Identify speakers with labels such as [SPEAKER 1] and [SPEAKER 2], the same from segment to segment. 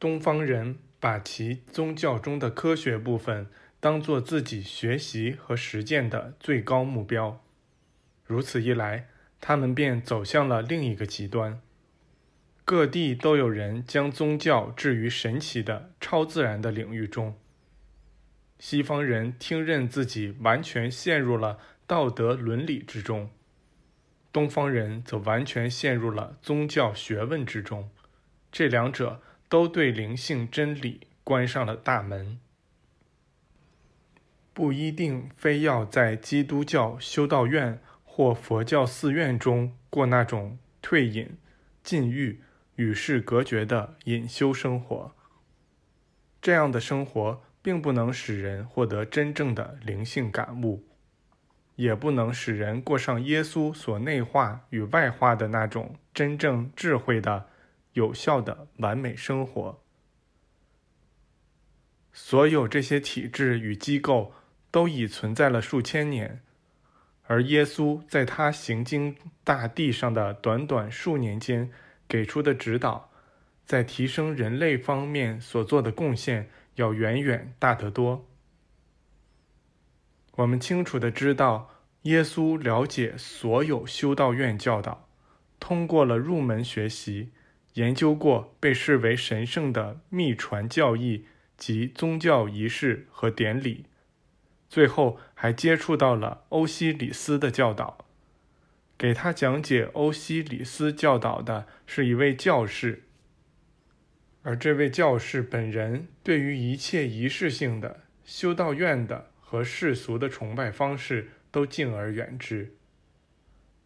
[SPEAKER 1] 东方人把其宗教中的科学部分当做自己学习和实践的最高目标。如此一来，他们便走向了另一个极端。各地都有人将宗教置于神奇的、超自然的领域中。西方人听任自己完全陷入了道德伦理之中，东方人则完全陷入了宗教学问之中。这两者都对灵性真理关上了大门。不一定非要在基督教修道院或佛教寺院中过那种退隐、禁欲。与世隔绝的隐修生活，这样的生活并不能使人获得真正的灵性感悟，也不能使人过上耶稣所内化与外化的那种真正智慧的、有效的完美生活。所有这些体制与机构都已存在了数千年，而耶稣在他行经大地上的短短数年间。给出的指导，在提升人类方面所做的贡献要远远大得多。我们清楚的知道，耶稣了解所有修道院教导，通过了入门学习，研究过被视为神圣的秘传教义及宗教仪式和典礼，最后还接触到了欧西里斯的教导。给他讲解欧西里斯教导的是一位教士，而这位教士本人对于一切仪式性的、修道院的和世俗的崇拜方式都敬而远之。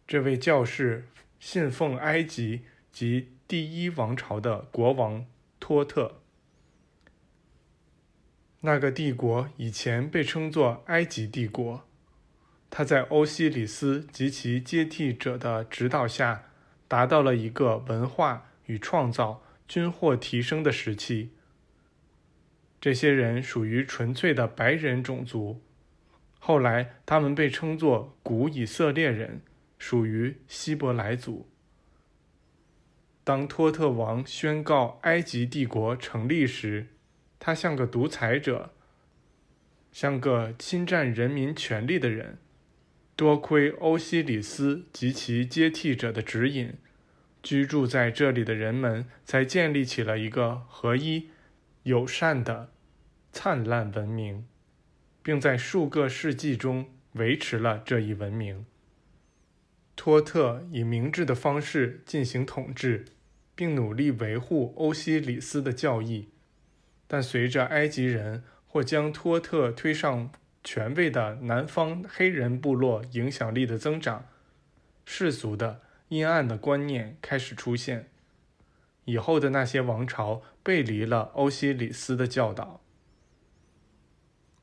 [SPEAKER 1] 这位教士信奉埃及及第一王朝的国王托特，那个帝国以前被称作埃及帝国。他在欧西里斯及其接替者的指导下，达到了一个文化与创造均获提升的时期。这些人属于纯粹的白人种族，后来他们被称作古以色列人，属于希伯来族。当托特王宣告埃及帝国成立时，他像个独裁者，像个侵占人民权利的人。多亏欧西里斯及其接替者的指引，居住在这里的人们才建立起了一个合一、友善的灿烂文明，并在数个世纪中维持了这一文明。托特以明智的方式进行统治，并努力维护欧西里斯的教义，但随着埃及人或将托特推上。权位的南方黑人部落影响力的增长，世俗的阴暗的观念开始出现。以后的那些王朝背离了欧西里斯的教导，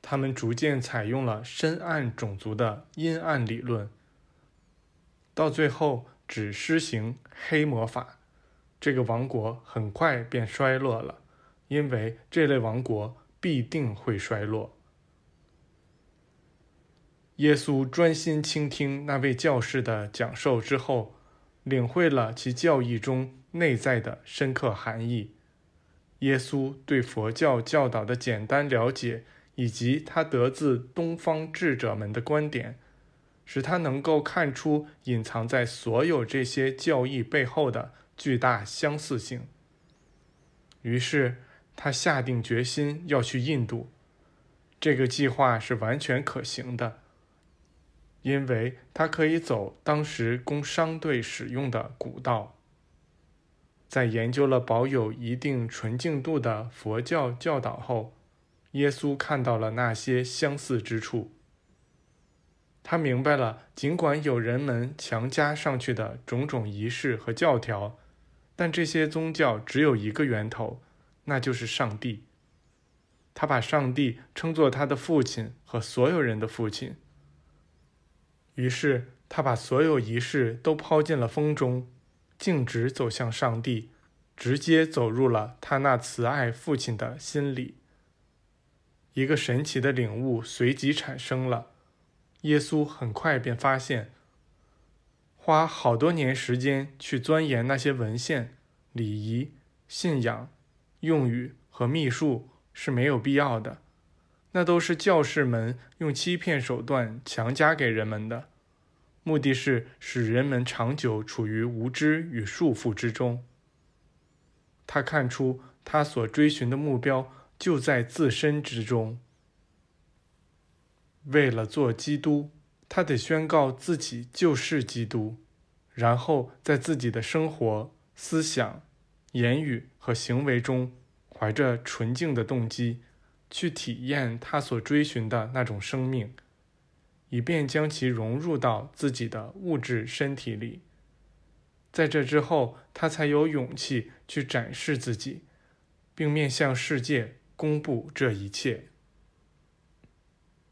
[SPEAKER 1] 他们逐渐采用了深暗种族的阴暗理论，到最后只施行黑魔法。这个王国很快便衰落了，因为这类王国必定会衰落。耶稣专心倾听那位教士的讲授之后，领会了其教义中内在的深刻含义。耶稣对佛教教导的简单了解，以及他得自东方智者们的观点，使他能够看出隐藏在所有这些教义背后的巨大相似性。于是，他下定决心要去印度。这个计划是完全可行的。因为他可以走当时供商队使用的古道。在研究了保有一定纯净度的佛教教导后，耶稣看到了那些相似之处。他明白了，尽管有人们强加上去的种种仪式和教条，但这些宗教只有一个源头，那就是上帝。他把上帝称作他的父亲和所有人的父亲。于是，他把所有仪式都抛进了风中，径直走向上帝，直接走入了他那慈爱父亲的心里。一个神奇的领悟随即产生了。耶稣很快便发现，花好多年时间去钻研那些文献、礼仪、信仰、用语和秘术是没有必要的，那都是教士们用欺骗手段强加给人们的，目的是使人们长久处于无知与束缚之中。他看出他所追寻的目标就在自身之中。为了做基督，他得宣告自己就是基督，然后在自己的生活、思想、言语和行为中，怀着纯净的动机，去体验他所追寻的那种生命，以便将其融入到自己的物质身体里。在这之后，他才有勇气去展示自己，并面向世界公布这一切。